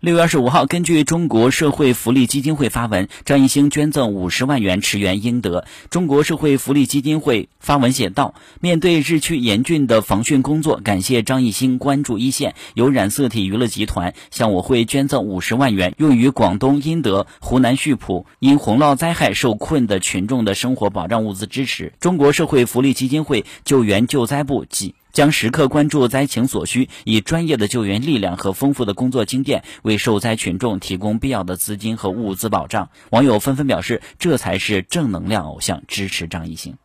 六月二十五号，根据中国社会福利基金会发文，张艺兴捐赠五十万元，驰援英德。中国社会福利基金会发文写道：“面对日趋严峻的防汛工作，感谢张艺兴关注一线，由染色体娱乐集团向我会捐赠五十万元，用于广东英德、湖南溆浦因洪涝灾害受困的群众的生活保障物资支持。中国社会福利基金会救援救灾部及。”将时刻关注灾情所需，以专业的救援力量和丰富的工作经验，为受灾群众提供必要的资金和物资保障。网友纷纷表示，这才是正能量偶像，支持张艺兴。